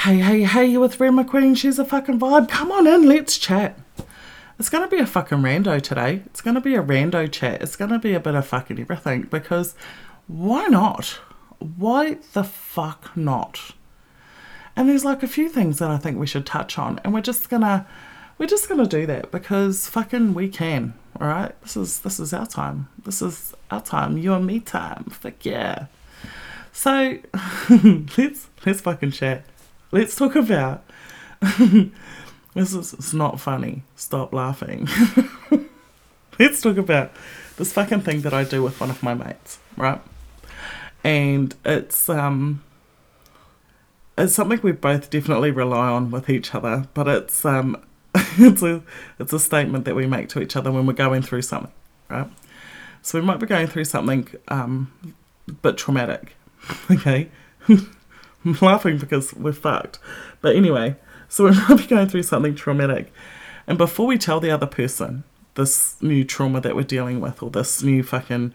Hey, hey, hey, you with Red McQueen? She's a fucking vibe. Come on in, let's chat. It's gonna be a fucking rando today. It's gonna be a rando chat. It's gonna be a bit of fucking everything because why not? Why the fuck not? And there's like a few things that I think we should touch on, and we're just gonna we're just gonna do that because fucking we can. All right, this is this is our time. This is our time. You and me time. Fuck yeah. So let's let's fucking chat. Let's talk about. this is it's not funny. Stop laughing. let's talk about this fucking thing that I do with one of my mates, right? And it's um it's something we both definitely rely on with each other, but it's um it's a it's a statement that we make to each other when we're going through something, right? So we might be going through something um a bit traumatic. Okay. I'm laughing because we're fucked. But anyway, so we might be going through something traumatic. And before we tell the other person this new trauma that we're dealing with or this new fucking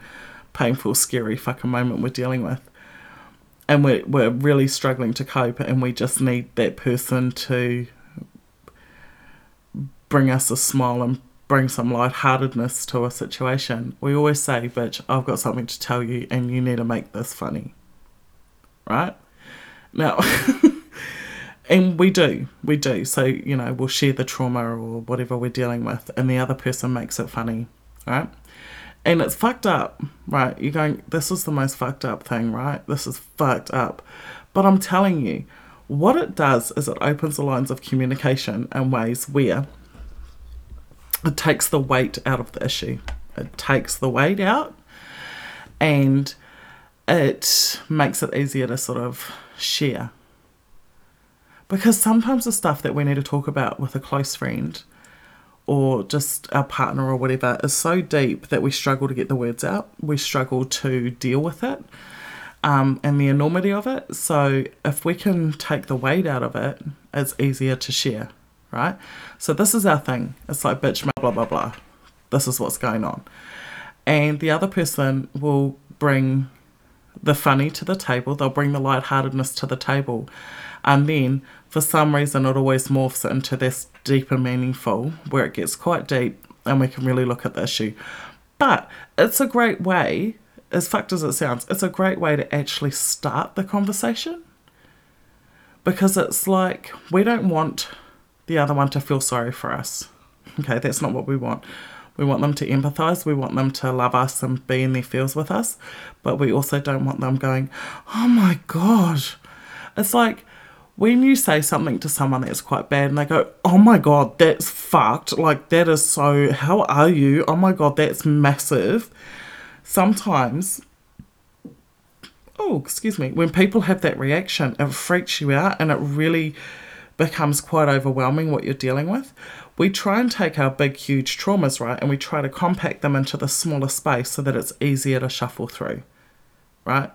painful, scary fucking moment we're dealing with, and we're, we're really struggling to cope and we just need that person to bring us a smile and bring some lightheartedness to a situation, we always say, bitch, I've got something to tell you and you need to make this funny. Right? Now, and we do, we do. So, you know, we'll share the trauma or whatever we're dealing with, and the other person makes it funny, right? And it's fucked up, right? You're going, this is the most fucked up thing, right? This is fucked up. But I'm telling you, what it does is it opens the lines of communication in ways where it takes the weight out of the issue. It takes the weight out and it makes it easier to sort of share. Because sometimes the stuff that we need to talk about with a close friend or just our partner or whatever is so deep that we struggle to get the words out. We struggle to deal with it um, and the enormity of it. So if we can take the weight out of it, it's easier to share, right? So this is our thing. It's like, bitch, blah, blah, blah. This is what's going on. And the other person will bring the funny to the table, they'll bring the lightheartedness to the table. And then, for some reason, it always morphs into this deeper meaningful where it gets quite deep and we can really look at the issue. But it's a great way, as fucked as it sounds, it's a great way to actually start the conversation. Because it's like we don't want the other one to feel sorry for us. Okay, that's not what we want. We want them to empathize. We want them to love us and be in their feels with us. But we also don't want them going, oh my God. It's like when you say something to someone that's quite bad and they go, oh my God, that's fucked. Like, that is so, how are you? Oh my God, that's massive. Sometimes oh, excuse me, when people have that reaction, it freaks you out and it really becomes quite overwhelming what you're dealing with we try and take our big, huge traumas, right, and we try to compact them into the smaller space so that it's easier to shuffle through, right?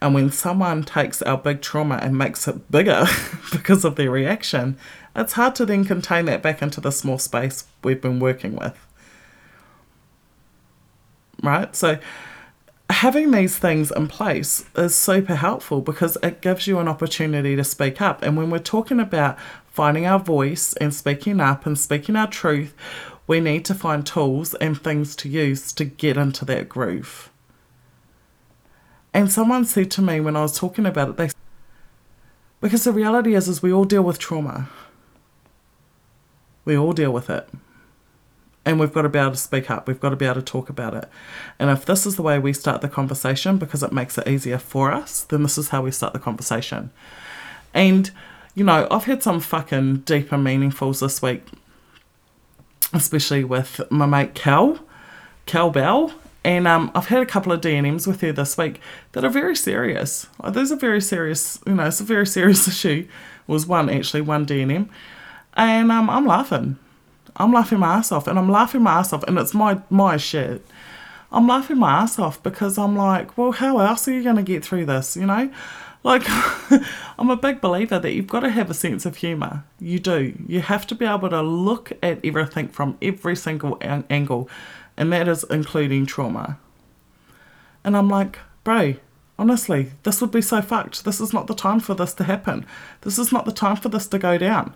And when someone takes our big trauma and makes it bigger because of their reaction, it's hard to then contain that back into the small space we've been working with. Right? So, having these things in place is super helpful because it gives you an opportunity to speak up. And when we're talking about finding our voice and speaking up and speaking our truth, we need to find tools and things to use to get into that groove. And someone said to me when I was talking about it, they because the reality is is we all deal with trauma. We all deal with it. And we've got to be able to speak up. We've got to be able to talk about it. And if this is the way we start the conversation because it makes it easier for us, then this is how we start the conversation. And you know, I've had some fucking deeper meaningfuls this week, especially with my mate Cal, Cal Bell. And um, I've had a couple of DMs with her this week that are very serious. Oh, there's a very serious, you know, it's a very serious issue. Was one actually, one D&M. And um, I'm laughing. I'm laughing my ass off. And I'm laughing my ass off. And it's my, my shit. I'm laughing my ass off because I'm like, well, how else are you going to get through this, you know? Like, I'm a big believer that you've got to have a sense of humour. You do. You have to be able to look at everything from every single angle, and that is including trauma. And I'm like, bro, Honestly, this would be so fucked. This is not the time for this to happen. This is not the time for this to go down.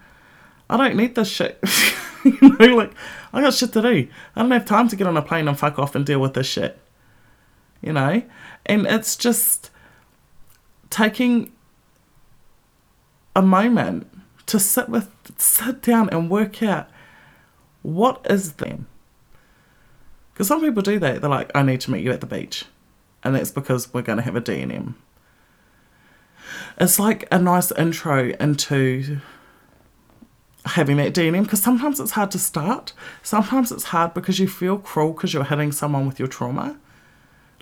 I don't need this shit. you know, like, I got shit to do. I don't have time to get on a plane and fuck off and deal with this shit. You know? And it's just taking a moment to sit with, sit down and work out what is them. Because some people do that. They're like, I need to meet you at the beach and that's because we're going to have a D&M. It's like a nice intro into having that D&M because sometimes it's hard to start. Sometimes it's hard because you feel cruel because you're hitting someone with your trauma.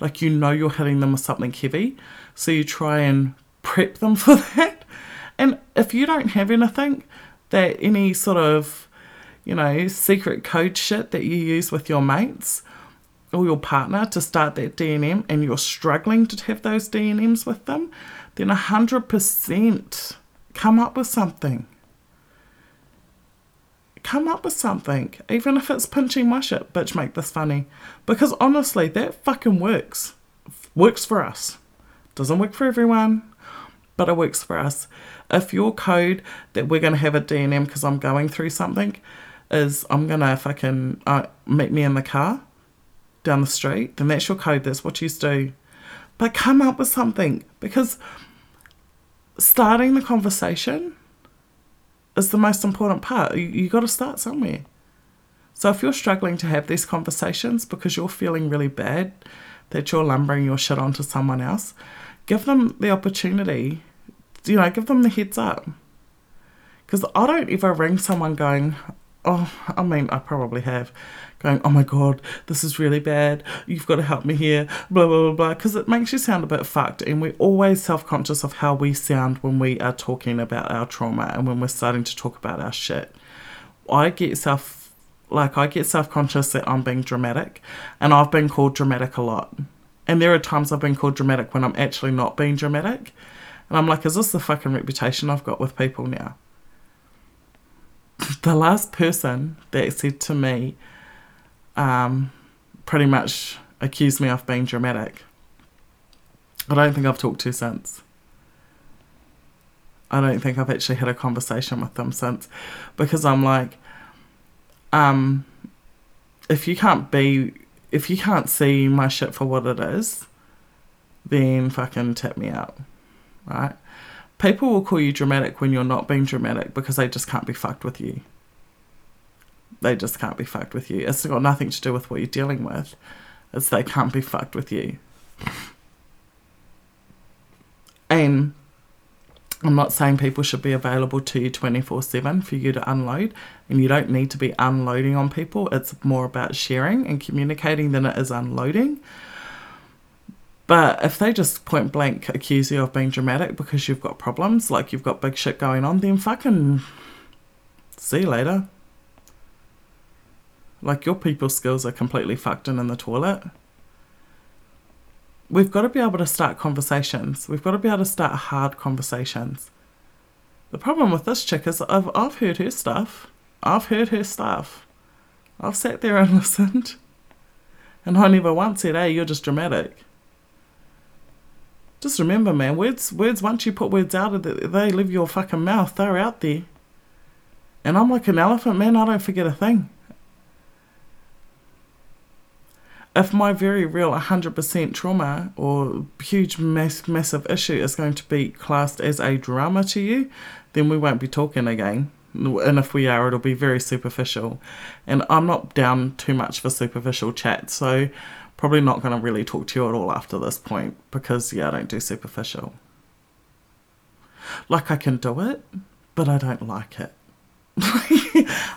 Like you know you're hitting them with something heavy. So you try and prep them for that. And if you don't have anything that any sort of, you know, secret code shit that you use with your mates, or your partner to start that D&M and you're struggling to have those D&Ms with them, then 100% come up with something. Come up with something, even if it's pinching my shit, bitch, make this funny. Because honestly, that fucking works. Works for us. Doesn't work for everyone, but it works for us. If your code that we're going to have a D&M because I'm going through something is I'm going to fucking uh, meet me in the car down the street, then that's your code. That's what you do. But come up with something because starting the conversation is the most important part. You, you got to start somewhere. So if you're struggling to have these conversations because you're feeling really bad that you're lumbering your shit onto someone else, give them the opportunity, you know, give them the heads up. Because I don't ever ring someone going, oh, I mean, I probably have, going, oh my God, this is really bad. You've got to help me here, blah, blah, blah, blah. Because it makes you sound a bit fucked. And we're always self conscious of how we sound when we are talking about our trauma and when we're starting to talk about our shit. I get self, like, I get self conscious that I'm being dramatic. And I've been called dramatic a lot. And there are times I've been called dramatic when I'm actually not being dramatic. And I'm like, is this the fucking reputation I've got with people now? the last person that said to me, um, pretty much accused me of being dramatic. I don't think I've talked to since. I don't think I've actually had a conversation with them since because I'm like, um, if you can't be, if you can't see my shit for what it is, then fucking tap me out, right? People will call you dramatic when you're not being dramatic because they just can't be fucked with you they just can't be fucked with you. It's got nothing to do with what you're dealing with. It's they can't be fucked with you. And I'm not saying people should be available to you 24 7 for you to unload, and you don't need to be unloading on people. It's more about sharing and communicating than it is unloading. But if they just point blank accuse you of being dramatic because you've got problems, like you've got big shit going on, then fucking see you later. Like your people skills are completely fucked and in the toilet. We've got to be able to start conversations. We've got to be able to start hard conversations. The problem with this chick is I've, I've heard her stuff. I've heard her stuff. I've sat there and listened. And I never once said, hey, you're just dramatic. Just remember, man, words, words, once you put words out, of it, they leave your fucking mouth. They're out there. And I'm like an elephant, man. I don't forget a thing. if my very real 100% trauma or huge mass, massive issue is going to be classed as a drama to you, then we won't be talking again. And if we are, it'll be very superficial. And I'm not down too much for superficial chat, so probably not going to really talk to you at all after this point because, yeah, I don't do superficial. Like, I can do it, but I don't like it.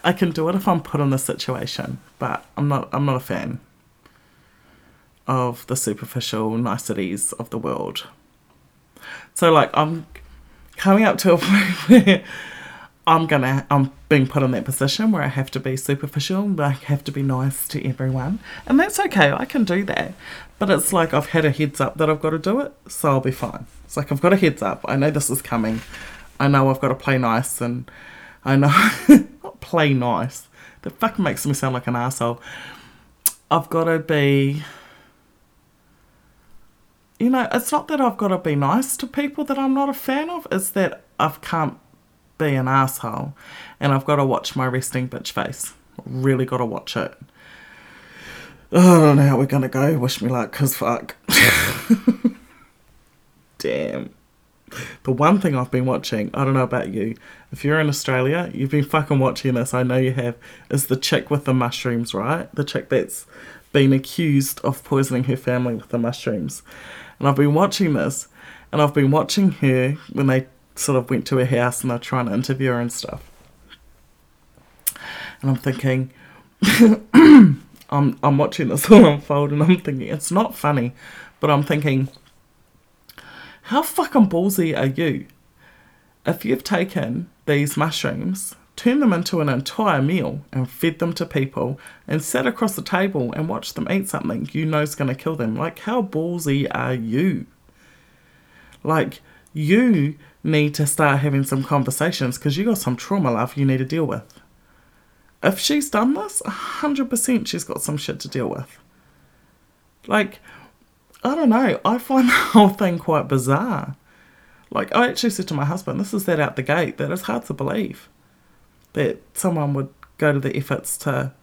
I can do it if I'm put in the situation, but I'm not. I'm not a fan of the superficial niceties of the world. So like I'm coming up to a point where I'm gonna I'm being put in that position where I have to be superficial, I have to be nice to everyone. And that's okay, I can do that. But it's like I've had a heads up that I've got to do it, so I'll be fine. It's like I've got a heads up. I know this is coming. I know I've got to play nice and I know not play nice. That fucking makes me sound like an asshole. I've got to be you know, it's not that I've got to be nice to people that I'm not a fan of, it's that I can't be an asshole and I've got to watch my resting bitch face. Really got to watch it. Oh, I don't know how we're going to go. Wish me luck, because fuck. Damn. The one thing I've been watching, I don't know about you, if you're in Australia, you've been fucking watching this, I know you have, is the chick with the mushrooms, right? The chick that's been accused of poisoning her family with the mushrooms. And I've been watching this, and I've been watching her when they sort of went to her house and they're trying to interview her and stuff. And I'm thinking, I'm, I'm watching this all unfold and I'm thinking, it's not funny, but I'm thinking, how fucking ballsy are you? If you've taken these mushrooms, turned them into an entire meal and fed them to people and sat across the table and watched them eat something you know is going to kill them, like how ballsy are you? Like, you need to start having some conversations because you got some trauma, love, you need to deal with. If she's done this, 100% she's got some shit to deal with. Like, I don't know, I find the whole thing quite bizarre. Like, I actually said to my husband, this is that out the gate, that it's hard to believe that someone would go to the efforts to,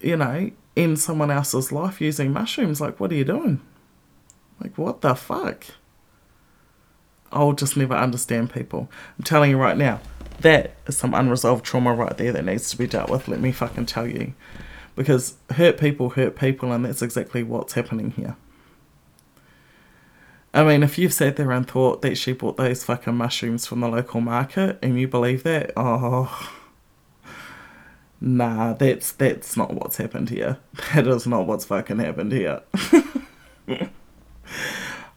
you know, end someone else's life using mushrooms. Like, what are you doing? Like, what the fuck? I'll just never understand people. I'm telling you right now, that is some unresolved trauma right there that needs to be dealt with. Let me fucking tell you. Because hurt people hurt people, and that's exactly what's happening here. I mean, if you've sat there and thought that she bought those fucking mushrooms from the local market and you believe that, oh, nah, that's that's not what's happened here. That is not what's fucking happened here.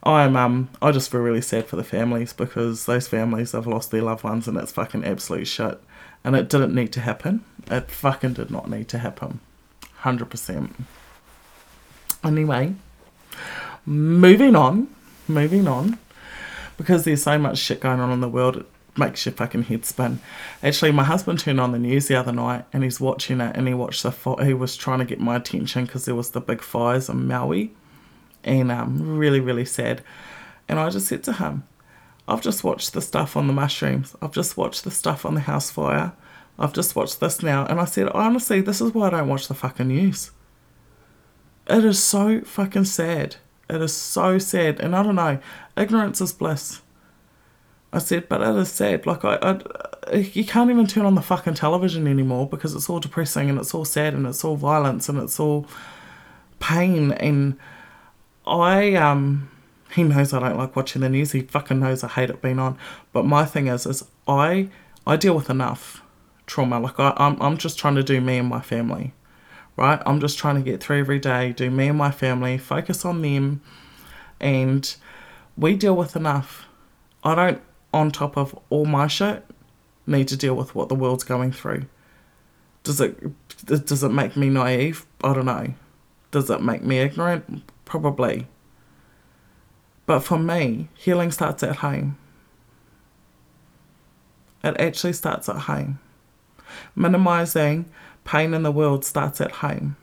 I'm um I just feel really sad for the families because those families have lost their loved ones and it's fucking absolute shit. And it didn't need to happen. It fucking did not need to happen. Hundred percent. Anyway, moving on. Moving on. Because there's so much shit going on in the world, it makes your fucking head spin. Actually, my husband turned on the news the other night and he's watching it and he watched the. He was trying to get my attention because there was the big fires in Maui and um, really, really sad. And I just said to him, I've just watched the stuff on the mushrooms. I've just watched the stuff on the house fire. I've just watched this now. And I said, honestly, this is why I don't watch the fucking news. It is so fucking sad. It is so sad. And I don't know, ignorance is bliss. I said, but it is sad. Like, I, I, you can't even turn on the fucking television anymore because it's all depressing and it's all sad and it's all violence and it's all pain and I um he knows I don't like watching the news. He fucking knows I hate it being on. But my thing is is I I deal with enough trauma. Like I, I'm I'm just trying to do me and my family. Right? I'm just trying to get through every day, do me and my family, focus on them and we deal with enough. I don't on top of all my shit need to deal with what the world's going through. Does it does it make me naive? I don't know. Does it make me ignorant? Probably. But for me, healing starts at home. It actually starts at home. Minimizing pain in the world starts at home.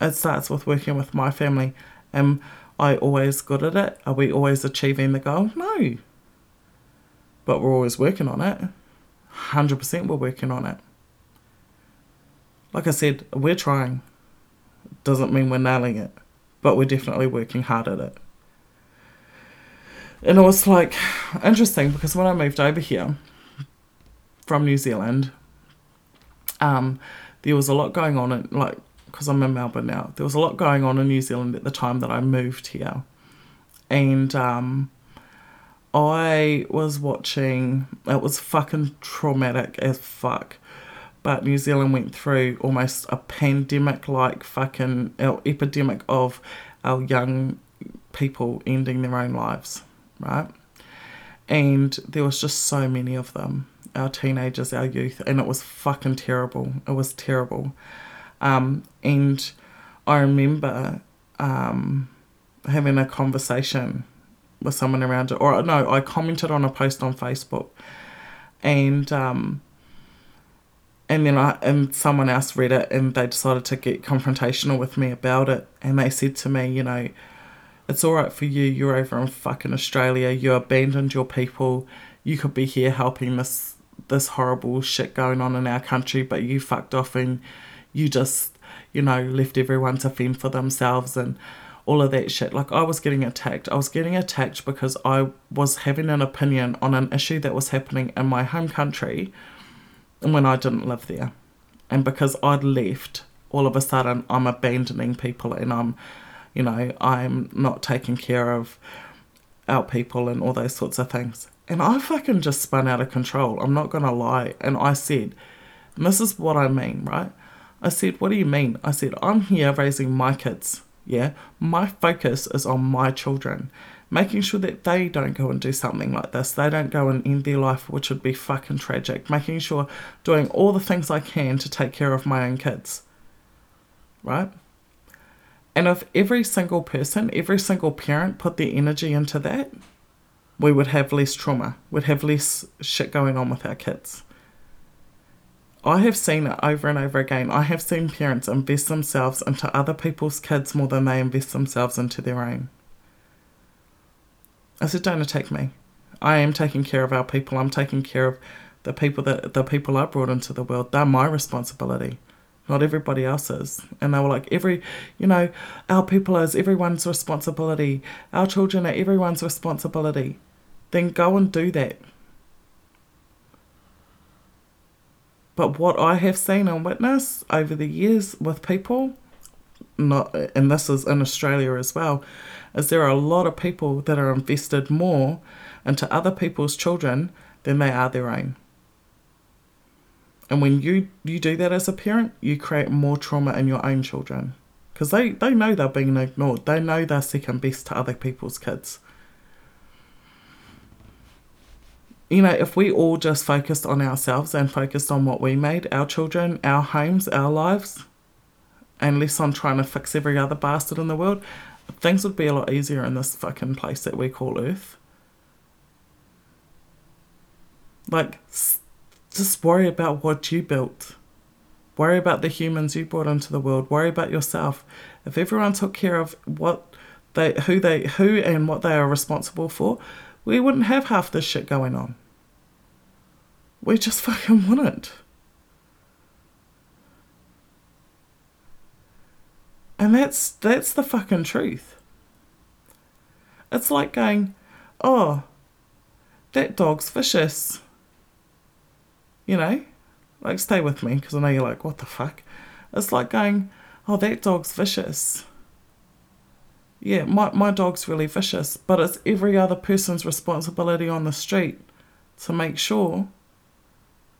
It starts with working with my family. Am I always good at it? Are we always achieving the goal? No. But we're always working on it. 100% we're working on it. Like I said, we're trying. Doesn't mean we're nailing it but we're definitely working hard at it. And it was like interesting because when I moved over here from New Zealand, um, there was a lot going on in like because I'm in Melbourne now. There was a lot going on in New Zealand at the time that I moved here, and um, I was watching. It was fucking traumatic as fuck but New Zealand went through almost a pandemic like fucking epidemic of our young people ending their own lives, right? And there was just so many of them, our teenagers, our youth, and it was fucking terrible. It was terrible. Um, and I remember um, having a conversation with someone around it, or no, I commented on a post on Facebook, and um, and then I and someone else read it and they decided to get confrontational with me about it and they said to me, you know, It's all right for you. You're over in fucking Australia. You abandoned your people. You could be here helping this this horrible shit going on in our country, but you fucked off and you just, you know, left everyone to fend for themselves and all of that shit. Like I was getting attacked. I was getting attacked because I was having an opinion on an issue that was happening in my home country when I didn't live there. And because I'd left, all of a sudden I'm abandoning people and I'm, you know, I'm not taking care of our people and all those sorts of things. And I fucking just spun out of control. I'm not gonna lie. And I said, and this is what I mean, right? I said, what do you mean? I said, I'm here raising my kids. Yeah. My focus is on my children, making sure that they don't go and do something like this. They don't go and end their life, which would be fucking tragic. Making sure doing all the things I can to take care of my own kids. Right? And if every single person, every single parent put their energy into that, we would have less trauma, we'd have less shit going on with our kids. I have seen it over and over again. I have seen parents invest themselves into other people's kids more than they invest themselves into their own. I said, don't attack me. I am taking care of our people. I'm taking care of the people that the people I brought into the world. They're my responsibility not everybody else's. And they were like, every, you know, our people is everyone's responsibility. Our children are everyone's responsibility. Then go and do that. But what I have seen and witnessed over the years with people, not, and this is in Australia as well, is there are a lot of people that are invested more into other people's children than they are their own. And when you, you do that as a parent, you create more trauma in your own children. Because they, they know they're being ignored. They know they're second best to other people's kids. You know, if we all just focused on ourselves and focused on what we made, our children, our homes, our lives, and less on trying to fix every other bastard in the world, things would be a lot easier in this fucking place that we call Earth. Like, just worry about what you built. Worry about the humans you brought into the world. Worry about yourself. If everyone took care of what they who they who and what they are responsible for, we wouldn't have half this shit going on. We just fucking wouldn't. And that's that's the fucking truth. It's like going, oh, that dog's vicious. You know, like stay with me because I know you're like, what the fuck? It's like going, oh, that dog's vicious. Yeah, my, my dog's really vicious, but it's every other person's responsibility on the street to make sure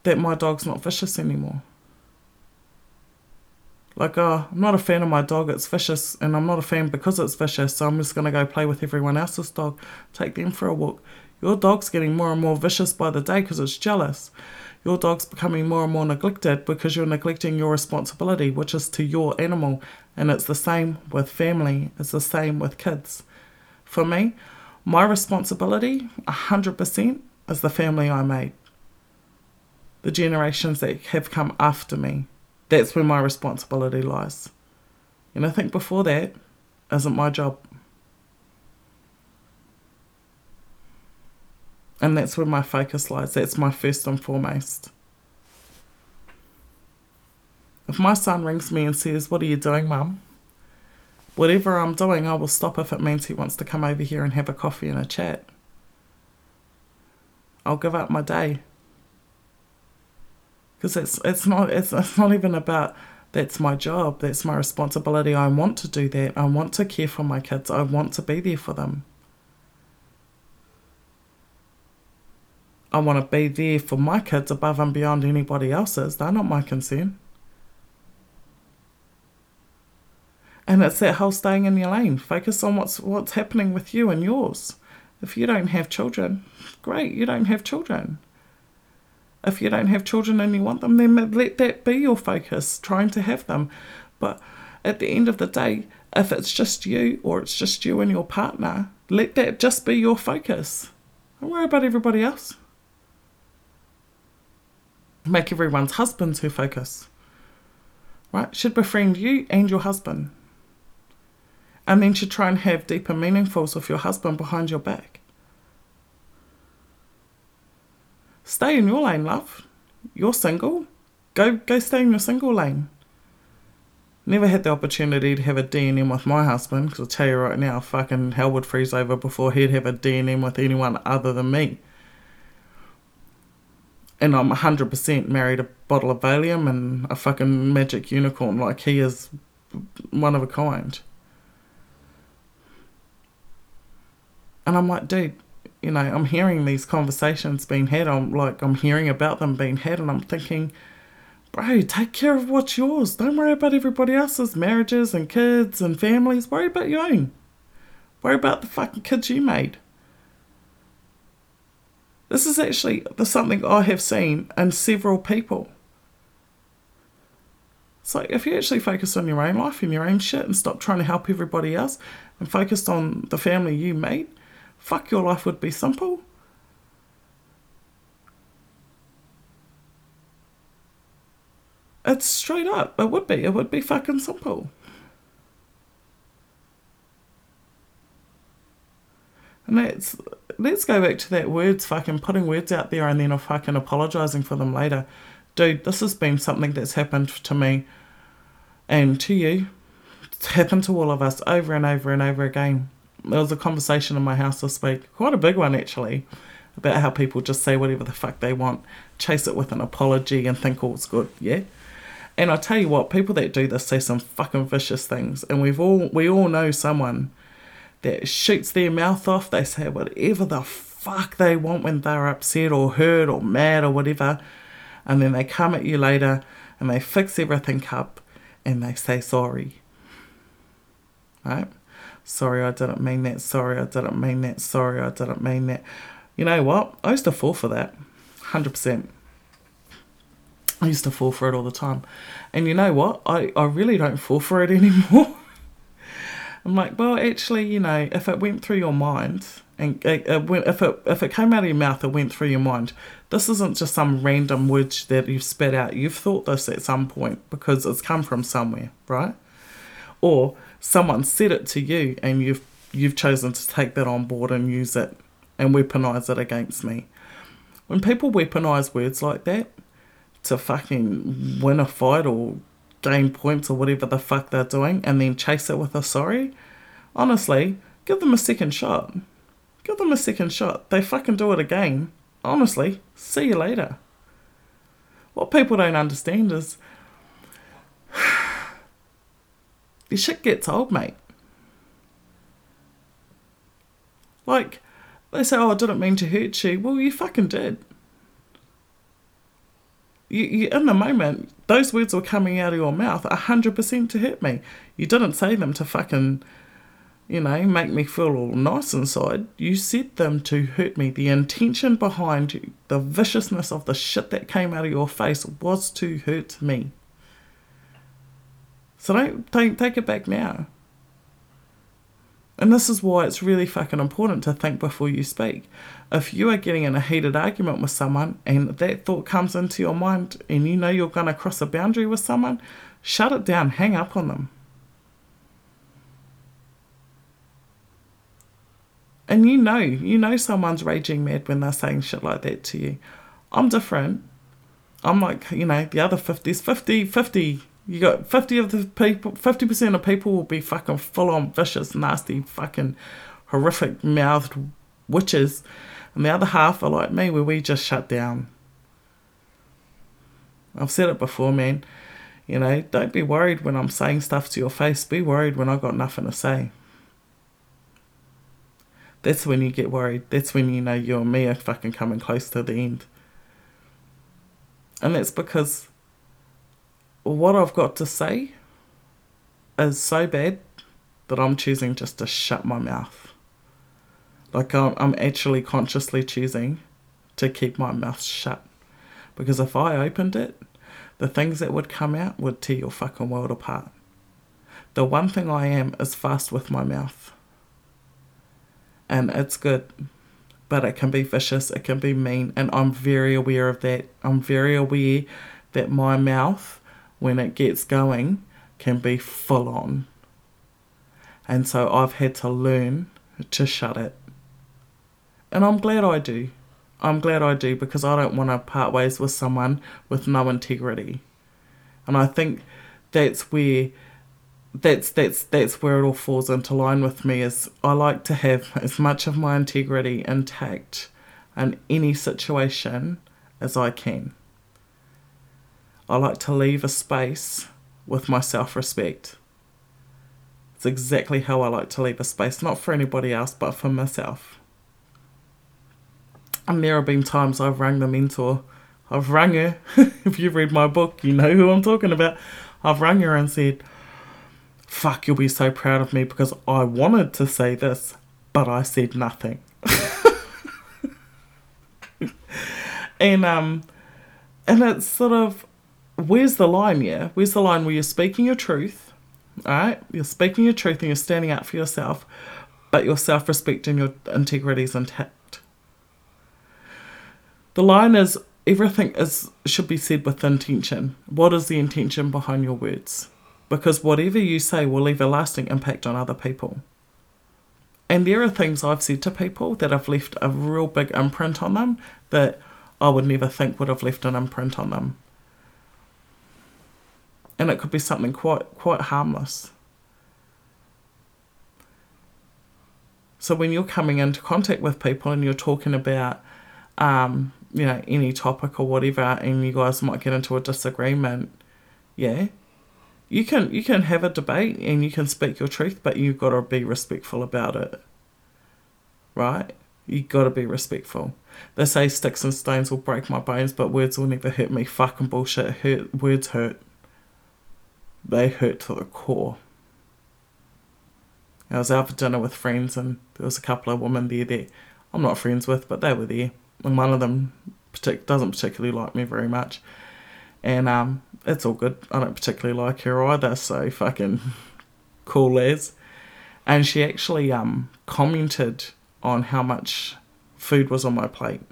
that my dog's not vicious anymore. Like, oh, I'm not a fan of my dog, it's vicious, and I'm not a fan because it's vicious, so I'm just gonna go play with everyone else's dog, take them for a walk. Your dog's getting more and more vicious by the day because it's jealous your dog's becoming more and more neglected because you're neglecting your responsibility, which is to your animal. And it's the same with family, it's the same with kids. For me, my responsibility, 100%, is the family I made. The generations that have come after me. That's where my responsibility lies. And I think before that isn't my job. And that's where my focus lies. That's my first and foremost. If my son rings me and says, What are you doing, mum? Whatever I'm doing, I will stop if it means he wants to come over here and have a coffee and a chat. I'll give up my day. Because it's, it's, not, it's, it's not even about that's my job, that's my responsibility. I want to do that. I want to care for my kids, I want to be there for them. I want to be there for my kids above and beyond anybody else's. They're not my concern. And it's that whole staying in your lane. Focus on what's what's happening with you and yours. If you don't have children, great, you don't have children. If you don't have children and you want them, then let that be your focus, trying to have them. But at the end of the day, if it's just you or it's just you and your partner, let that just be your focus. Don't worry about everybody else make everyone's husbands who focus. Right? Should befriend you and your husband. and then should try and have deeper meaningfuls with your husband behind your back. Stay in your lane, love. You're single. Go go stay in your single lane. Never had the opportunity to have a D&M with my husband, because I'll tell you right now, fucking hell would freeze over before he'd have a D&M with anyone other than me. And I'm 100% married a bottle of Valium and a fucking magic unicorn. Like, he is one of a kind. And I'm like, dude, you know, I'm hearing these conversations being had. I'm like, I'm hearing about them being had, and I'm thinking, bro, take care of what's yours. Don't worry about everybody else's marriages and kids and families. Worry about your own. Worry about the fucking kids you made. This is actually something I have seen in several people. So if you actually focus on your own life and your own shit and stop trying to help everybody else and focus on the family you made, fuck your life would be simple. It's straight up. It would be. It would be fucking simple. And that's let's go back to that words fucking putting words out there and then fucking apologizing for them later. Dude, this has been something that's happened to me and to you. It's happened to all of us over and over and over again there was a conversation in my house this week, quite a big one actually, about how people just say whatever the fuck they want, chase it with an apology, and think all's good. Yeah. And I tell you what, people that do this say some fucking vicious things, and we've all we all know someone that shoots their mouth off. They say whatever the fuck they want when they're upset or hurt or mad or whatever, and then they come at you later and they fix everything up and they say sorry. Right? Sorry, I didn't mean that. Sorry, I didn't mean that. Sorry, I didn't mean that. You know what? I used to fall for that. 100%. I used to fall for it all the time. And you know what? I, I really don't fall for it anymore. I'm like, well, actually, you know, if it went through your mind, and uh, uh, it went, if it if it came out of your mouth, it went through your mind. This isn't just some random words that you've spat out. You've thought this at some point because it's come from somewhere, right? Or someone said it to you and you've you've chosen to take that on board and use it and weaponize it against me. When people weaponize words like that to fucking win a fight or gain points or whatever the fuck they're doing and then chase it with a sorry, honestly, give them a second shot. Give them a second shot. They fucking do it again. Honestly, see you later. What people don't understand is Your shit gets old, mate. Like, they say, oh, I didn't mean to hurt you. Well, you fucking did. You, you, in the moment, those words were coming out of your mouth 100% to hurt me. You didn't say them to fucking, you know, make me feel all nice inside. You said them to hurt me. The intention behind the viciousness of the shit that came out of your face was to hurt me. So don't, don't take it back now. And this is why it's really fucking important to think before you speak. If you are getting in a heated argument with someone and that thought comes into your mind and you know you're going to cross a boundary with someone, shut it down, hang up on them. And you know, you know someone's raging mad when they're saying shit like that to you. I'm different. I'm like, you know, the other 50s, 50, 50 you got 50 of the people, 50% of people will be fucking full on vicious, nasty, fucking horrific mouthed witches. And the other half are like me, where we just shut down. I've said it before, man. You know, don't be worried when I'm saying stuff to your face. Be worried when I've got nothing to say. That's when you get worried. That's when you know you and me are fucking coming close to the end. And that's because what I've got to say is so bad that I'm choosing just to shut my mouth. Like I'm, I'm actually consciously choosing to keep my mouth shut. Because if I opened it, the things that would come out would tear your fucking world apart. The one thing I am is fast with my mouth. And it's good, but it can be vicious, it can be mean, and I'm very aware of that. I'm very aware that my mouth when it gets going can be full on. And so I've had to learn to shut it. And I'm glad I do. I'm glad I do because I don't want to part ways with someone with no integrity. And I think that's where that's that's that's where it all falls into line with me is I like to have as much of my integrity intact in any situation as I can. I like to leave a space with my self respect. It's exactly how I like to leave a space, not for anybody else, but for myself. And there have been times I've rang the mentor. I've rang her. if you've read my book, you know who I'm talking about. I've rang her and said, Fuck, you'll be so proud of me because I wanted to say this, but I said nothing. and um and it's sort of where's the line, yeah? Where's the line where you're speaking your truth, alright? You're speaking your truth and you're standing up for yourself, but your self respect and your integrity is intact. The line is everything is should be said with intention. What is the intention behind your words? Because whatever you say will leave a lasting impact on other people. And there are things I've said to people that have left a real big imprint on them that I would never think would have left an imprint on them and it could be something quite quite harmless. So when you're coming into contact with people and you're talking about, um, you know, any topic or whatever, and you guys might get into a disagreement, yeah, you can you can have a debate and you can speak your truth, but you've got to be respectful about it. Right? You got to be respectful. They say sticks and stones will break my bones, but words will never hurt me. Fucking bullshit. Hurt words hurt they hurt to the core. I was out for dinner with friends, and there was a couple of women there that I'm not friends with, but they were there, and one of them partic- doesn't particularly like me very much, and um, it's all good. I don't particularly like her either, so fucking cool as. And she actually um commented on how much food was on my plate.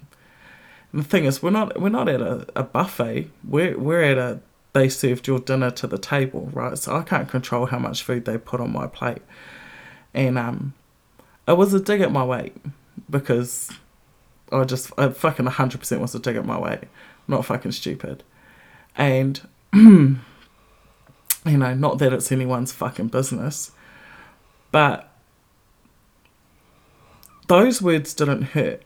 And the thing is, we're not we're not at a, a buffet. We're we're at a they served your dinner to the table, right? So I can't control how much food they put on my plate. And um, it was a dig at my weight because I just, I fucking 100% was a dig at my weight. not fucking stupid. And, you know, not that it's anyone's fucking business, but those words didn't hurt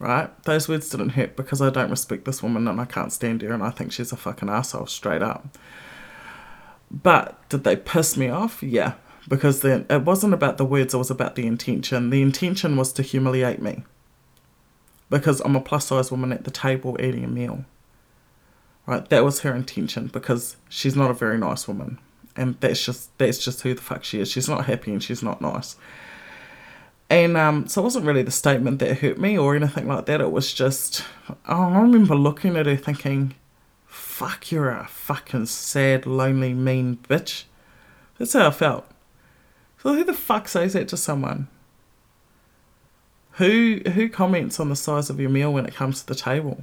right? Those words didn't hurt because I don't respect this woman and I can't stand her and I think she's a fucking asshole straight up. But did they piss me off? Yeah, because then it wasn't about the words, it was about the intention. The intention was to humiliate me because I'm a plus size woman at the table eating a meal. Right, that was her intention because she's not a very nice woman, and that's just that's just who the fuck she is. She's not happy and she's not nice. And um, so it wasn't really the statement that hurt me or anything like that. It was just, oh, I remember looking at her thinking, fuck, you're a fucking sad, lonely, mean bitch. That's how I felt. So who the fuck says that to someone? Who who comments on the size of your meal when it comes to the table?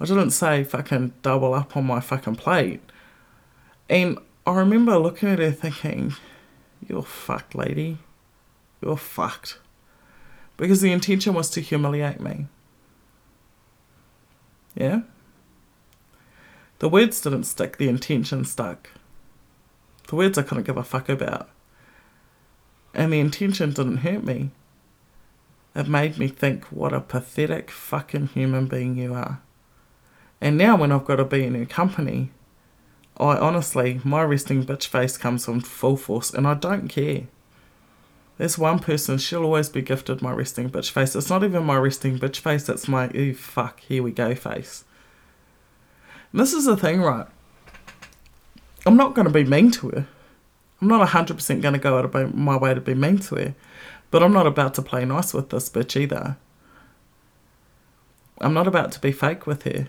I didn't say fucking double up on my fucking plate. And I remember looking at her thinking, You're fucked, lady. You're fucked because the intention was to humiliate me. Yeah? The words didn't stick, the intention stuck. The words I couldn't give a fuck about. And the intention didn't hurt me. It made me think what a pathetic fucking human being you are. And now when I've got to be in your company, I honestly, my resting bitch face comes on full force and I don't care. There's one person, she'll always be gifted my resting bitch face. It's not even my resting bitch face, it's my, ooh, fuck, here we go face. And this is the thing, right? I'm not going to be mean to her. I'm not 100% going to go out of my way to be mean to her. But I'm not about to play nice with this bitch either. I'm not about to be fake with her.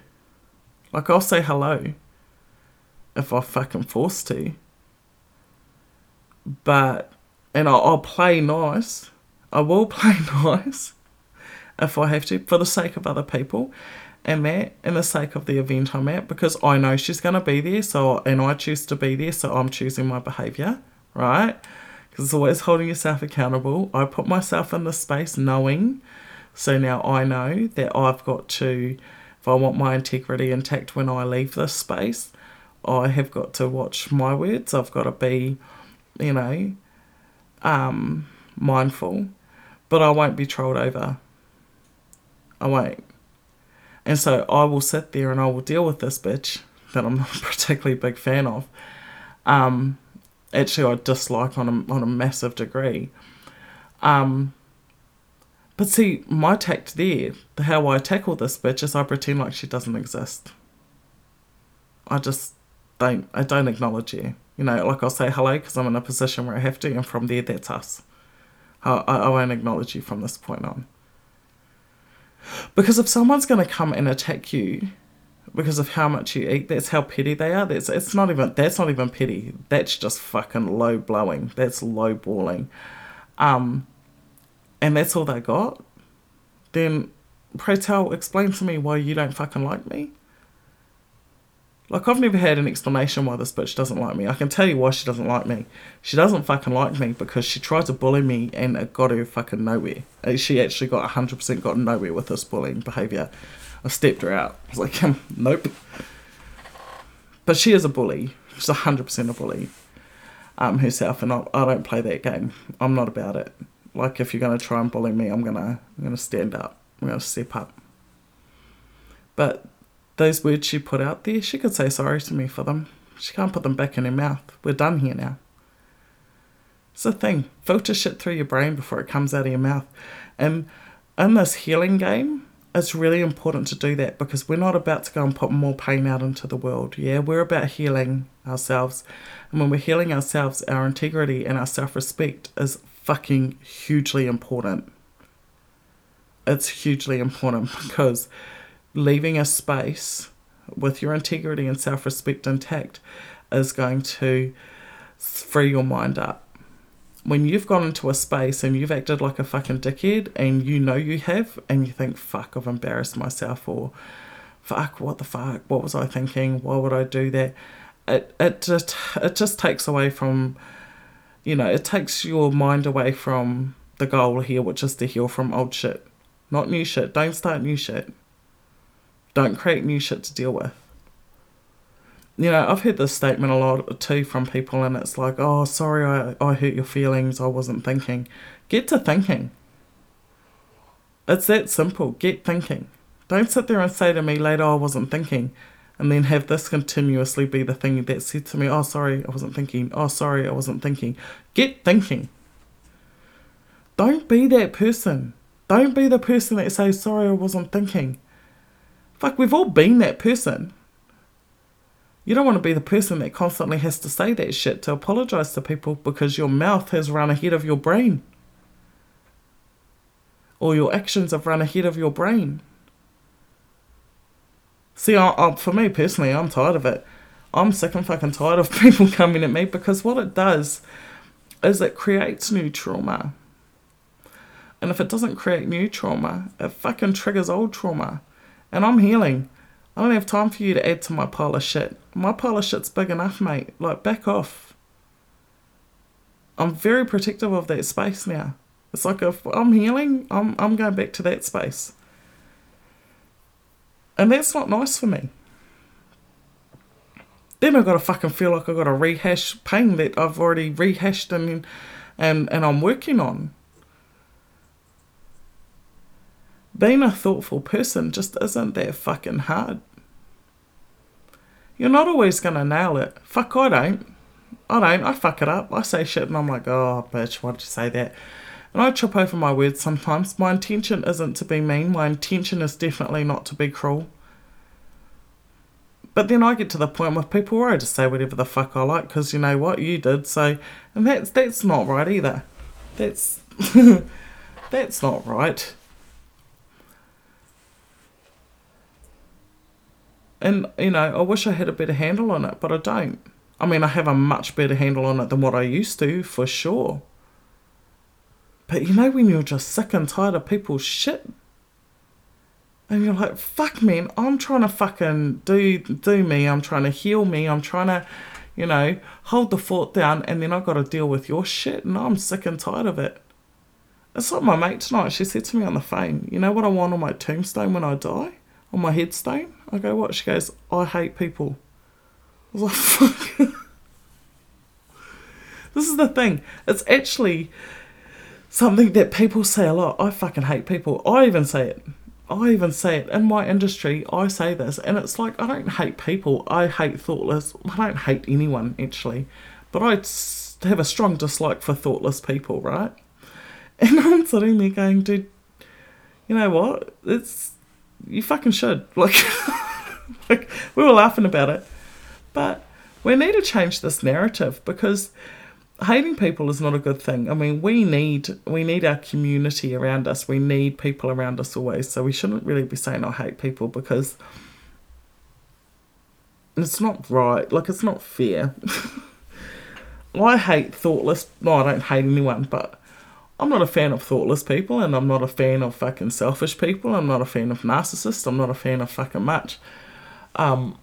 Like, I'll say hello if I fucking forced to. But and I'll, I'll play nice. I will play nice if I have to for the sake of other people and that and the sake of the event I'm at because I know she's going to be there so and I choose to be there so I'm choosing my behavior right because it's always holding yourself accountable. I put myself in this space knowing, so now I know that I've got to, if I want my integrity intact when I leave this space, I have got to watch my words. I've got to be, you know, um, mindful, but I won't be trolled over. I won't. And so I will sit there and I will deal with this bitch that I'm not a particularly big fan of. Um, actually, I dislike on a, on a massive degree. Um, but see, my tact there, the how I tackle this bitch is I pretend like she doesn't exist. I just don't, I don't acknowledge you. You know, like I'll say hello because I'm in a position where I have to, and from there, that's us. I, I won't acknowledge you from this point on. Because if someone's going to come and attack you because of how much you eat, that's how petty they are. That's it's not even that's not even petty. That's just fucking low blowing. That's low balling. Um, and that's all they got. Then pray tell, explain to me why you don't fucking like me. Like, I've never had an explanation why this bitch doesn't like me. I can tell you why she doesn't like me. She doesn't fucking like me because she tried to bully me and it got her fucking nowhere. Uh, she actually got 100% got nowhere with this bullying behaviour. I stepped her out. I was like, um, nope. But she is a bully. She's 100% a bully um, herself, and I, I don't play that game. I'm not about it. Like, if you're going to try and bully me, I'm going to I'm gonna stand up. I'm going to step up. But those words she put out there, she could say sorry to me for them. She can't put them back in her mouth. We're done here now. It's a thing. Filter shit through your brain before it comes out of your mouth. And in this healing game, it's really important to do that because we're not about to go and put more pain out into the world. Yeah, we're about healing ourselves. And when we're healing ourselves, our integrity and our self respect is fucking hugely important. It's hugely important because leaving a space with your integrity and self respect intact is going to free your mind up. When you've gone into a space and you've acted like a fucking dickhead and you know you have, and you think, fuck, I've embarrassed myself, or fuck, what the fuck, what was I thinking? Why would I do that? It, it just it just takes away from you know, it takes your mind away from the goal here, which is to heal from old shit. Not new shit. Don't start new shit. Don't create new shit to deal with. You know, I've heard this statement a lot too from people, and it's like, oh, sorry, I, I hurt your feelings, I wasn't thinking. Get to thinking. It's that simple. Get thinking. Don't sit there and say to me later, oh, I wasn't thinking, and then have this continuously be the thing that said to me, oh, sorry, I wasn't thinking. Oh, sorry, I wasn't thinking. Get thinking. Don't be that person. Don't be the person that says, sorry, I wasn't thinking. Fuck, we've all been that person. You don't want to be the person that constantly has to say that shit to apologize to people because your mouth has run ahead of your brain. Or your actions have run ahead of your brain. See, I, I, for me personally, I'm tired of it. I'm sick and fucking tired of people coming at me because what it does is it creates new trauma. And if it doesn't create new trauma, it fucking triggers old trauma and I'm healing. I don't have time for you to add to my pile of shit. My pile of shit's big enough, mate. Like, back off. I'm very protective of that space now. It's like if I'm healing, I'm I'm going back to that space. And that's not nice for me. Then I've got to fucking feel like I've got to rehash pain that I've already rehashed and and, and I'm working on. Being a thoughtful person just isn't that fucking hard. You're not always gonna nail it. Fuck, I don't. I don't. I fuck it up. I say shit and I'm like, oh, bitch, why did you say that? And I trip over my words sometimes. My intention isn't to be mean. My intention is definitely not to be cruel. But then I get to the point with people where I just say whatever the fuck I like because you know what you did. So, and that's that's not right either. That's that's not right. And, you know, I wish I had a better handle on it, but I don't. I mean, I have a much better handle on it than what I used to, for sure. But you know, when you're just sick and tired of people's shit, and you're like, fuck, man, I'm trying to fucking do, do me, I'm trying to heal me, I'm trying to, you know, hold the fort down, and then I got to deal with your shit, and I'm sick and tired of it. It's like my mate tonight. She said to me on the phone, "You know what I want on my tombstone when I die, on my headstone?" I go, "What?" She goes, "I hate people." I was like, "Fuck." this is the thing. It's actually something that people say a lot. I fucking hate people. I even say it. I even say it in my industry. I say this, and it's like I don't hate people. I hate thoughtless. I don't hate anyone actually, but I have a strong dislike for thoughtless people, right? And I'm sitting there going, dude, you know what? It's you fucking should. Like, like we were laughing about it, but we need to change this narrative because hating people is not a good thing. I mean, we need we need our community around us. We need people around us always. So we shouldn't really be saying I hate people because it's not right. Like it's not fair. I hate thoughtless. No, I don't hate anyone, but I'm not a fan of thoughtless people, and I'm not a fan of fucking selfish people. I'm not a fan of narcissists. I'm not a fan of fucking much. Um,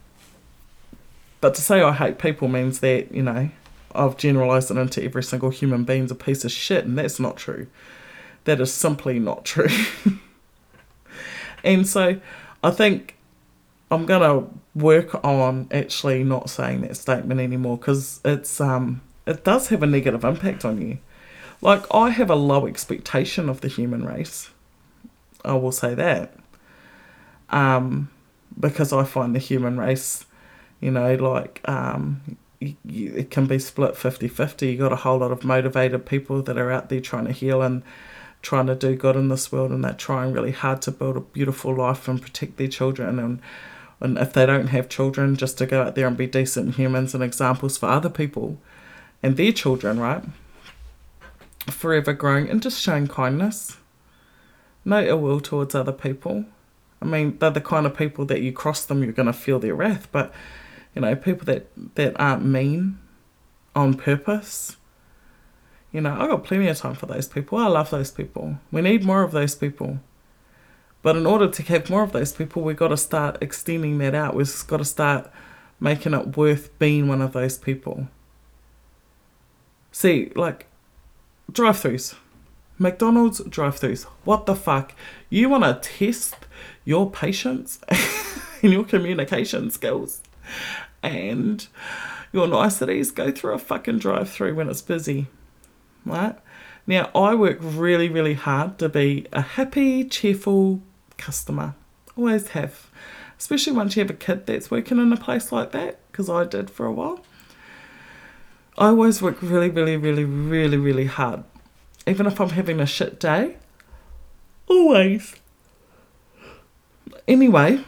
but to say I hate people means that you know I've generalized it into every single human being's a piece of shit, and that's not true. That is simply not true. and so I think I'm gonna work on actually not saying that statement anymore because it's um it does have a negative impact on you. Like I have a low expectation of the human race. I will say that. Um, because I find the human race, you know, like um, it can be split 50 50. You've got a whole lot of motivated people that are out there trying to heal and trying to do good in this world, and they're trying really hard to build a beautiful life and protect their children. And, and if they don't have children, just to go out there and be decent humans and examples for other people and their children, right? Forever growing and just showing kindness. No ill will towards other people. I mean, they're the kind of people that you cross them, you're going to feel their wrath, but you know, people that, that aren't mean on purpose. You know, I've got plenty of time for those people. I love those people. We need more of those people. But in order to have more of those people, we've got to start extending that out. We've got to start making it worth being one of those people. See, like drive throughs. McDonald's drive throughs. What the fuck? You want to test your patience and your communication skills and your niceties, go through a fucking drive through when it's busy. Right? Now, I work really, really hard to be a happy, cheerful customer. Always have. Especially once you have a kid that's working in a place like that, because I did for a while. I always work really, really, really, really, really hard. Even if I'm having a shit day. Always. Anyway,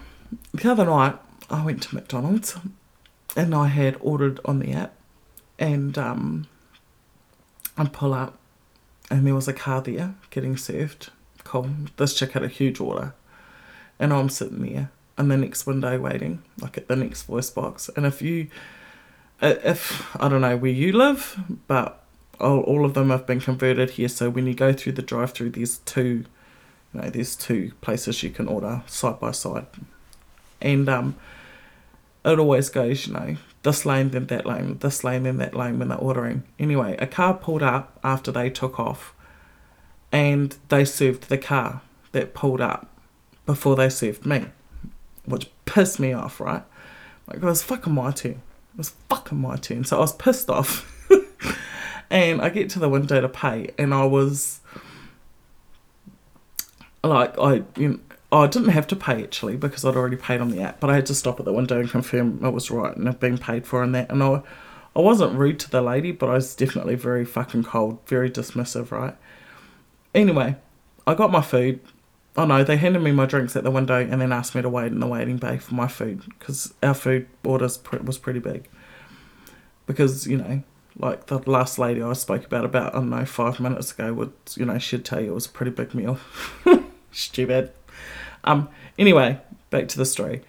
the other night I went to McDonald's and I had ordered on the app and um, I pull up and there was a car there getting served. Cool. This chick had a huge order and I'm sitting there in the next window waiting, like at the next voice box. And if you, if, I don't know where you live, but all, all of them have been converted here. So when you go through the drive through, there's two, you know, there's two places you can order side by side. And um, it always goes, you know, this lane, then that lane, this lane, then that lane when they're ordering. Anyway, a car pulled up after they took off and they served the car that pulled up before they served me, which pissed me off, right? Like, it was fucking my turn. Was fucking my turn. So I was pissed off. and I get to the window to pay, and I was like, I, you know, I didn't have to pay actually because I'd already paid on the app, but I had to stop at the window and confirm it was right and I've been paid for and that. And I, I wasn't rude to the lady, but I was definitely very fucking cold, very dismissive, right? Anyway, I got my food. Oh no, they handed me my drinks at the window and then asked me to wait in the waiting bay for my food because our food orders was pretty big. Because you know, like the last lady I spoke about about I don't know five minutes ago would you know she'd tell you it was a pretty big meal. Stupid. Um, anyway, back to the story.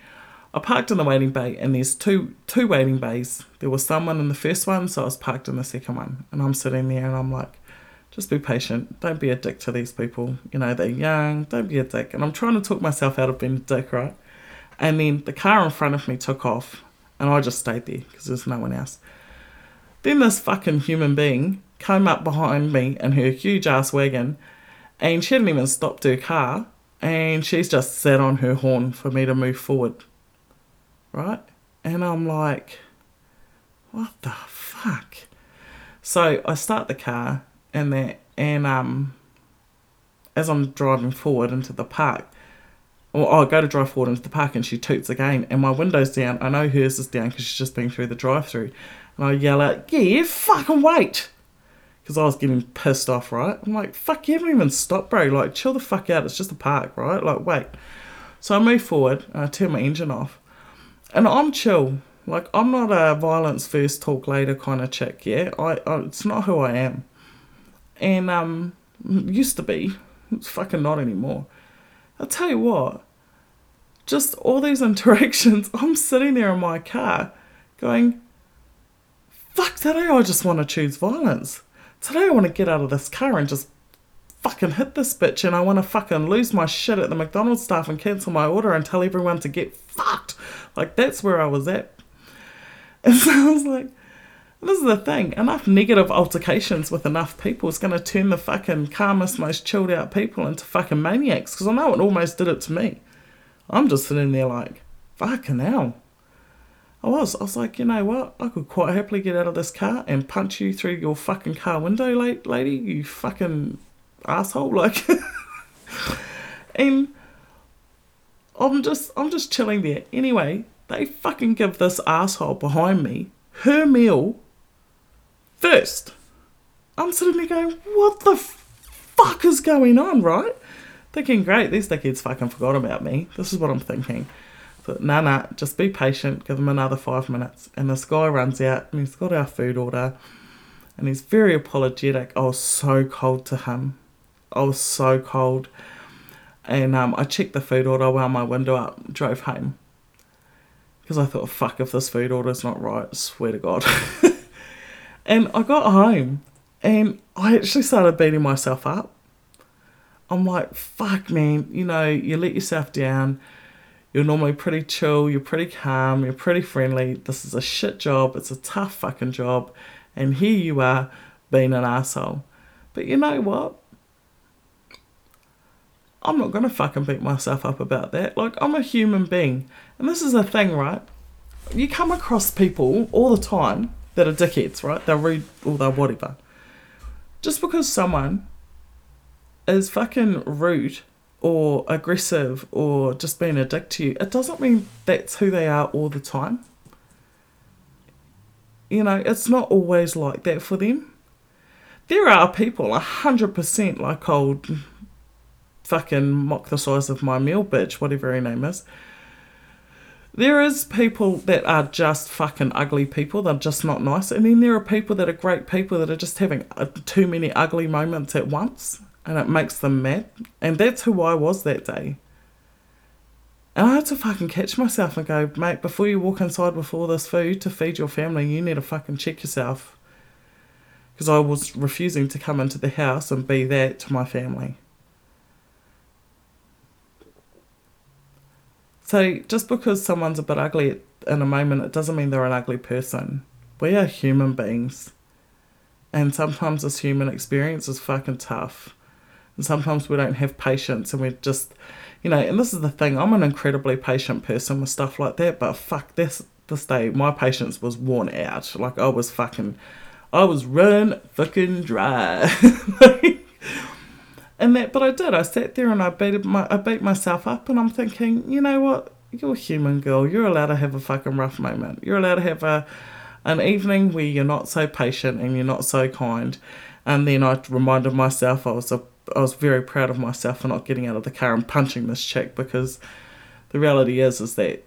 I parked in the waiting bay, and there's two two waiting bays. There was someone in the first one, so I was parked in the second one, and I'm sitting there, and I'm like, just be patient. Don't be a dick to these people. You know, they're young. Don't be a dick. And I'm trying to talk myself out of being a dick, right? And then the car in front of me took off, and I just stayed there because there's no one else. Then this fucking human being came up behind me in her huge ass wagon and she hadn't even stopped her car and she's just sat on her horn for me to move forward. Right? And I'm like, what the fuck? So I start the car and that and um as I'm driving forward into the park, or I go to drive forward into the park and she toots again and my window's down. I know hers is down because she's just been through the drive through. And I yell out, yeah, you fucking wait. Because I was getting pissed off, right? I'm like, fuck, you haven't even stopped, bro. Like, chill the fuck out. It's just a park, right? Like, wait. So I move forward and I turn my engine off. And I'm chill. Like, I'm not a violence first, talk later kind of chick, yeah? I, I It's not who I am. And, um, used to be. It's fucking not anymore. I'll tell you what, just all these interactions, I'm sitting there in my car going, fuck, today I just want to choose violence. Today I want to get out of this car and just fucking hit this bitch and I want to fucking lose my shit at the McDonald's staff and cancel my order and tell everyone to get fucked. Like, that's where I was at. And so I was like, this is the thing. Enough negative altercations with enough people is going to turn the fucking calmest, most chilled out people into fucking maniacs. Because I know it almost did it to me. I'm just sitting there like, fucking hell. I was. I was like, you know what? I could quite happily get out of this car and punch you through your fucking car window, lady. You fucking asshole. Like, and I'm just, I'm just chilling there. Anyway, they fucking give this asshole behind me her meal first. I'm sitting there going, what the fuck is going on, right? Thinking, great, these dickheads fucking forgot about me. This is what I'm thinking. But nah, nah, just be patient, give them another five minutes. And this guy runs out and he's got our food order and he's very apologetic. I was so cold to him. I was so cold. And um, I checked the food order, wound my window up, drove home. Because I thought, fuck, if this food order's not right, swear to God. And I got home and I actually started beating myself up. I'm like, fuck, man, you know, you let yourself down. You're normally pretty chill, you're pretty calm, you're pretty friendly. This is a shit job, it's a tough fucking job. And here you are being an asshole. But you know what? I'm not gonna fucking beat myself up about that. Like, I'm a human being. And this is the thing, right? You come across people all the time that are dickheads, right? They're rude or they're whatever. Just because someone is fucking rude or aggressive or just being a dick to you, it doesn't mean that's who they are all the time. You know, it's not always like that for them. There are people, a hundred percent, like old fucking mock the size of my meal bitch, whatever her name is there is people that are just fucking ugly people. They're just not nice. And then there are people that are great people that are just having uh, too many ugly moments at once. And it makes them mad. And that's who I was that day. And I had to fucking catch myself and go, mate, before you walk inside with all this food to feed your family, you need to fucking check yourself. Because I was refusing to come into the house and be that to my family. So just because someone's a bit ugly in a moment, it doesn't mean they're an ugly person. We are human beings. And sometimes this human experience is fucking tough. And sometimes we don't have patience and we're just, you know, and this is the thing, I'm an incredibly patient person with stuff like that, but fuck, this, this day, my patience was worn out. Like I was fucking, I was run fucking dry. And that, but I did. I sat there and I beat my, I beat myself up, and I'm thinking, you know what? You're a human girl. You're allowed to have a fucking rough moment. You're allowed to have a, an evening where you're not so patient and you're not so kind. And then I reminded myself I was a, I was very proud of myself for not getting out of the car and punching this chick because the reality is is that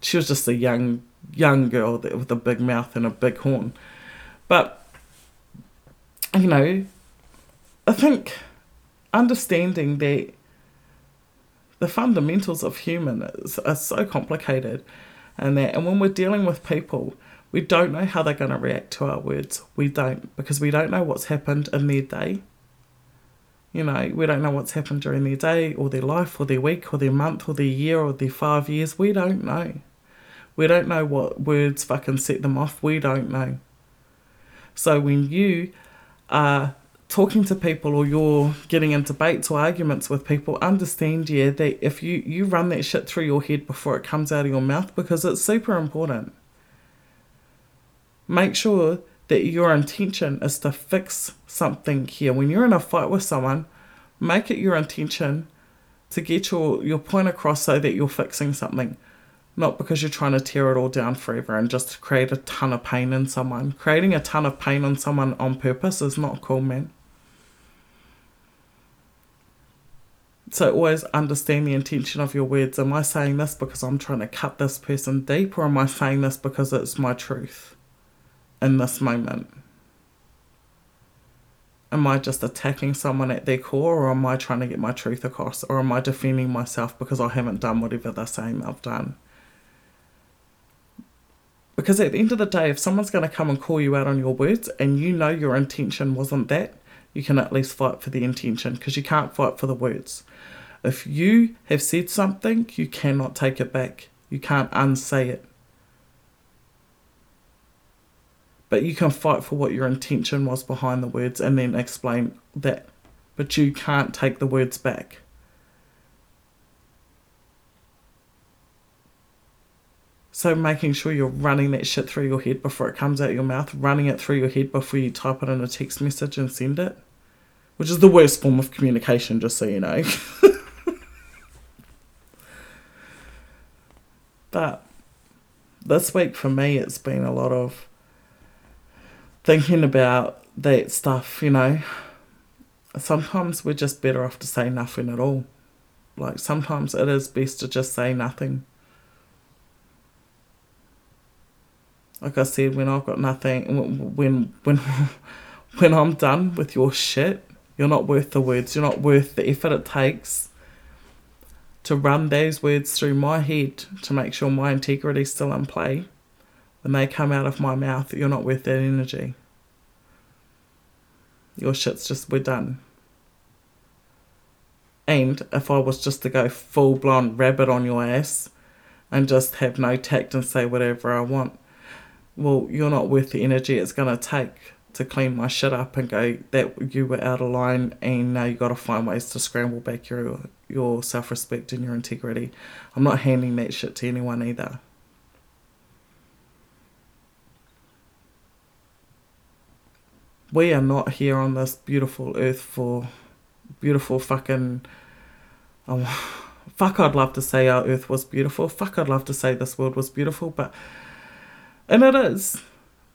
she was just a young young girl that, with a big mouth and a big horn. But you know, I think understanding that the fundamentals of human is, are so complicated and that and when we're dealing with people we don't know how they're going to react to our words. We don't because we don't know what's happened in their day. You know we don't know what's happened during their day or their life or their week or their month or their year or their five years. We don't know. We don't know what words fucking set them off. We don't know. So when you are talking to people or you're getting in debates or arguments with people, understand, yeah, that if you, you run that shit through your head before it comes out of your mouth because it's super important. Make sure that your intention is to fix something here. When you're in a fight with someone, make it your intention to get your, your point across so that you're fixing something. Not because you're trying to tear it all down forever and just create a ton of pain in someone. Creating a ton of pain in someone on purpose is not cool, man. So always understand the intention of your words. Am I saying this because I'm trying to cut this person deep, or am I saying this because it's my truth in this moment? Am I just attacking someone at their core, or am I trying to get my truth across, or am I defending myself because I haven't done whatever they're saying I've done? Because at the end of the day, if someone's going to come and call you out on your words and you know your intention wasn't that, you can at least fight for the intention because you can't fight for the words. If you have said something, you cannot take it back. You can't unsay it. But you can fight for what your intention was behind the words and then explain that. But you can't take the words back. So making sure you're running that shit through your head before it comes out your mouth, running it through your head before you type it in a text message and send it, which is the worst form of communication, just so you know. but this week for me, it's been a lot of thinking about that stuff, you know. Sometimes we're just better off to say nothing at all. Like sometimes it is best to just say nothing Like I said, when I've got nothing, when when when I'm done with your shit, you're not worth the words. You're not worth the effort it takes to run those words through my head to make sure my integrity's still in play. When they come out of my mouth, you're not worth that energy. Your shit's just, we're done. And if I was just to go full blown rabbit on your ass and just have no tact and say whatever I want, well, you're not worth the energy it's going to take to clean my shit up and go that you were out of line and now you got to find ways to scramble back your your self-respect and your integrity. I'm not handing that shit to anyone either. We are not here on this beautiful earth for beautiful fucking oh, fuck I'd love to say our earth was beautiful. Fuck I'd love to say this world was beautiful, but and it is,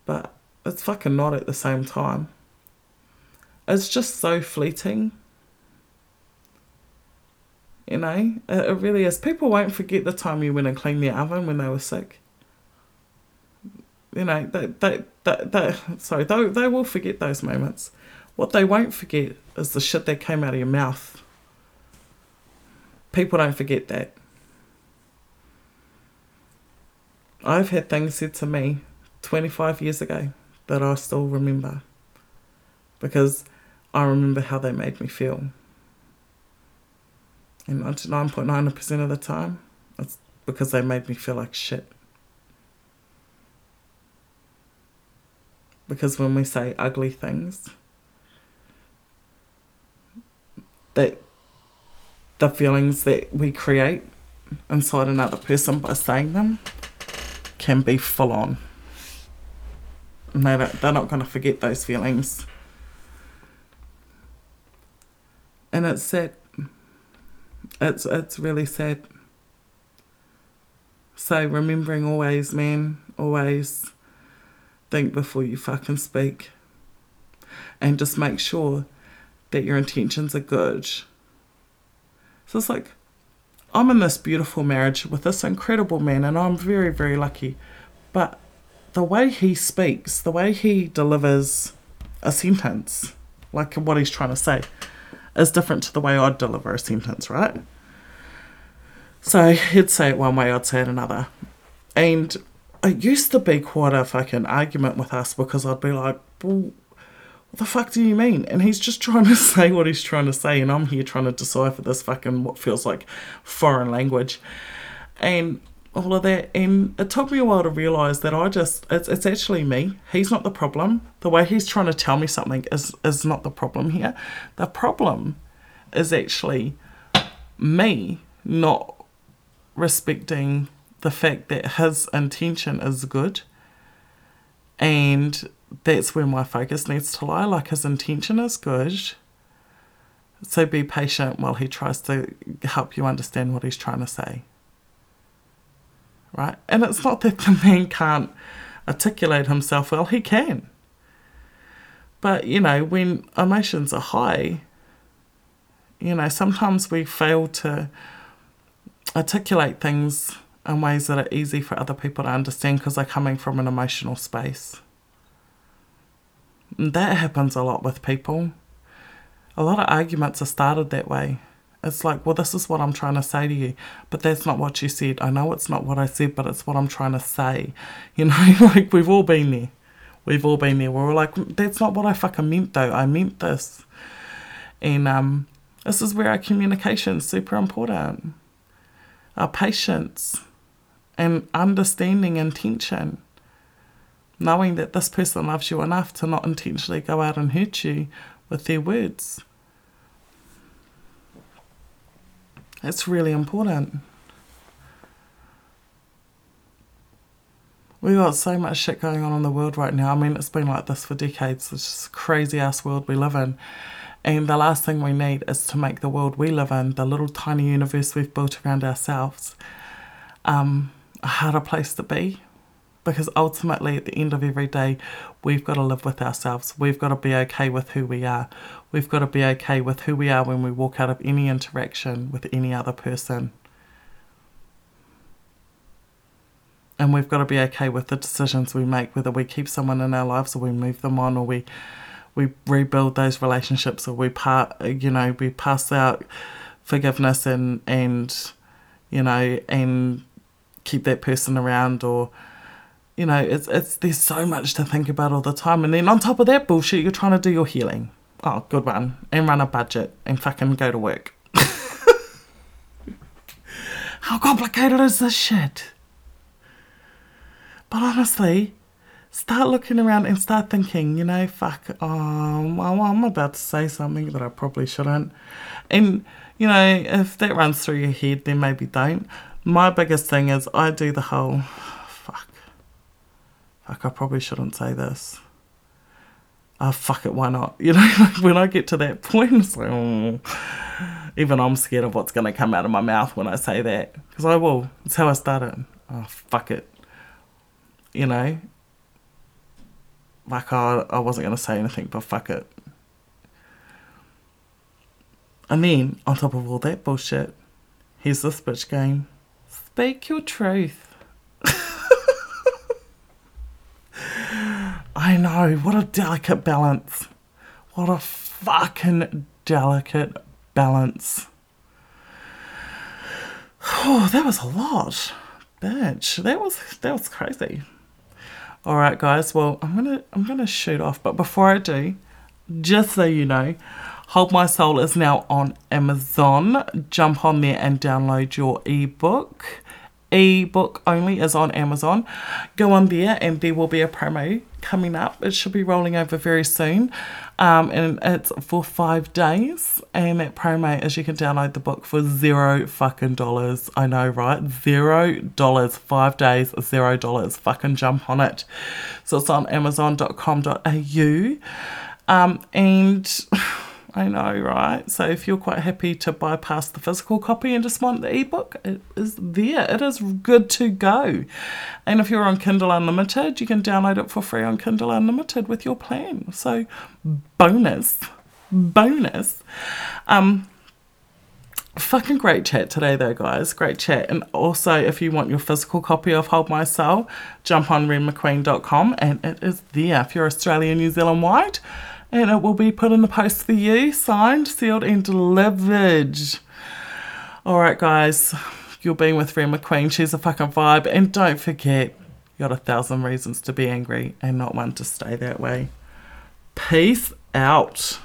but it's fucking not at the same time. It's just so fleeting. You know, it, it really is. People won't forget the time you went and cleaned their oven when they were sick. You know, they, they, they, sorry, they, they will forget those moments. What they won't forget is the shit that came out of your mouth. People don't forget that. I've had things said to me 25 years ago that I still remember because I remember how they made me feel. And 99.9% of the time, it's because they made me feel like shit. Because when we say ugly things, that the feelings that we create inside another person by saying them can be full on. And they they're not going to forget those feelings. And it's sad. It's, it's really sad. So remembering always, man, always think before you fucking speak. And just make sure that your intentions are good. So it's like I'm in this beautiful marriage with this incredible man, and I'm very, very lucky. But the way he speaks, the way he delivers a sentence, like what he's trying to say, is different to the way I'd deliver a sentence, right? So he'd say it one way, I'd say it another. And it used to be quite a fucking argument with us because I'd be like, well, what the fuck do you mean? And he's just trying to say what he's trying to say, and I'm here trying to decipher this fucking what feels like foreign language. And all of that. And it took me a while to realize that I just, it's, it's actually me. He's not the problem. The way he's trying to tell me something is, is not the problem here. The problem is actually me not respecting the fact that his intention is good. And that's where my focus needs to lie. Like his intention is good. So be patient while he tries to help you understand what he's trying to say. Right? And it's not that the man can't articulate himself well, he can. But, you know, when emotions are high, you know, sometimes we fail to articulate things in ways that are easy for other people to understand because they're coming from an emotional space. And that happens a lot with people. A lot of arguments are started that way. It's like, well, this is what I'm trying to say to you, but that's not what you said. I know it's not what I said, but it's what I'm trying to say. You know, like we've all been there. We've all been there. We're all like, that's not what I fucking meant though. I meant this. And um, this is where our communication is super important. Our patience and understanding intention. Knowing that this person loves you enough to not intentionally go out and hurt you with their words. It's really important. We've got so much shit going on in the world right now. I mean, it's been like this for decades. It's just crazy ass world we live in. And the last thing we need is to make the world we live in, the little tiny universe we've built around ourselves, um, a harder place to be. Because ultimately, at the end of every day, we've got to live with ourselves. We've got to be okay with who we are. We've got to be okay with who we are when we walk out of any interaction with any other person. And we've got to be okay with the decisions we make, whether we keep someone in our lives or we move them on or we we rebuild those relationships or we part you know we pass out forgiveness and and you know and keep that person around or you know it's it's there's so much to think about all the time. And then on top of that bullshit you're trying to do your healing. Oh good one. And run a budget and fucking go to work. How complicated is this shit? But honestly start looking around and start thinking, you know, fuck, um, I'm about to say something that I probably shouldn't. And, you know, if that runs through your head, then maybe don't. My biggest thing is I do the whole, fuck, I probably shouldn't say this. Oh, fuck it, why not? You know, like when I get to that point, it's like, oh, even I'm scared of what's going to come out of my mouth when I say that. Because I will. It's how I started. Oh, fuck it. You know, like I, I wasn't going to say anything, but fuck it. And then, on top of all that bullshit, here's this bitch game. Speak your truth. I know, what a delicate balance. What a fucking delicate balance. Oh, that was a lot. Bitch, that was that was crazy. All right, guys. Well, I'm gonna I'm gonna shoot off, but before I do, just so you know, Hold My Soul is now on Amazon. Jump on there and download your ebook. Ebook only is on Amazon. Go on there, and there will be a promo coming up. It should be rolling over very soon. Um, and it's for five days. And that promo is you can download the book for zero fucking dollars. I know, right? Zero dollars, five days, zero dollars. Fucking jump on it. So it's on amazon.com.au. Um, and. I know, right? So if you're quite happy to bypass the physical copy and just want the ebook, it is there. It is good to go. And if you're on Kindle Unlimited, you can download it for free on Kindle Unlimited with your plan. So bonus, bonus. Um, fucking great chat today though guys great chat and also if you want your physical copy of hold my soul jump on renmcqueen.com and it is there if you're australian new zealand wide and it will be put in the post for you, signed, sealed, and delivered. All right, guys, you're being with Ren McQueen. She's a fucking vibe. And don't forget, you got a thousand reasons to be angry and not one to stay that way. Peace out.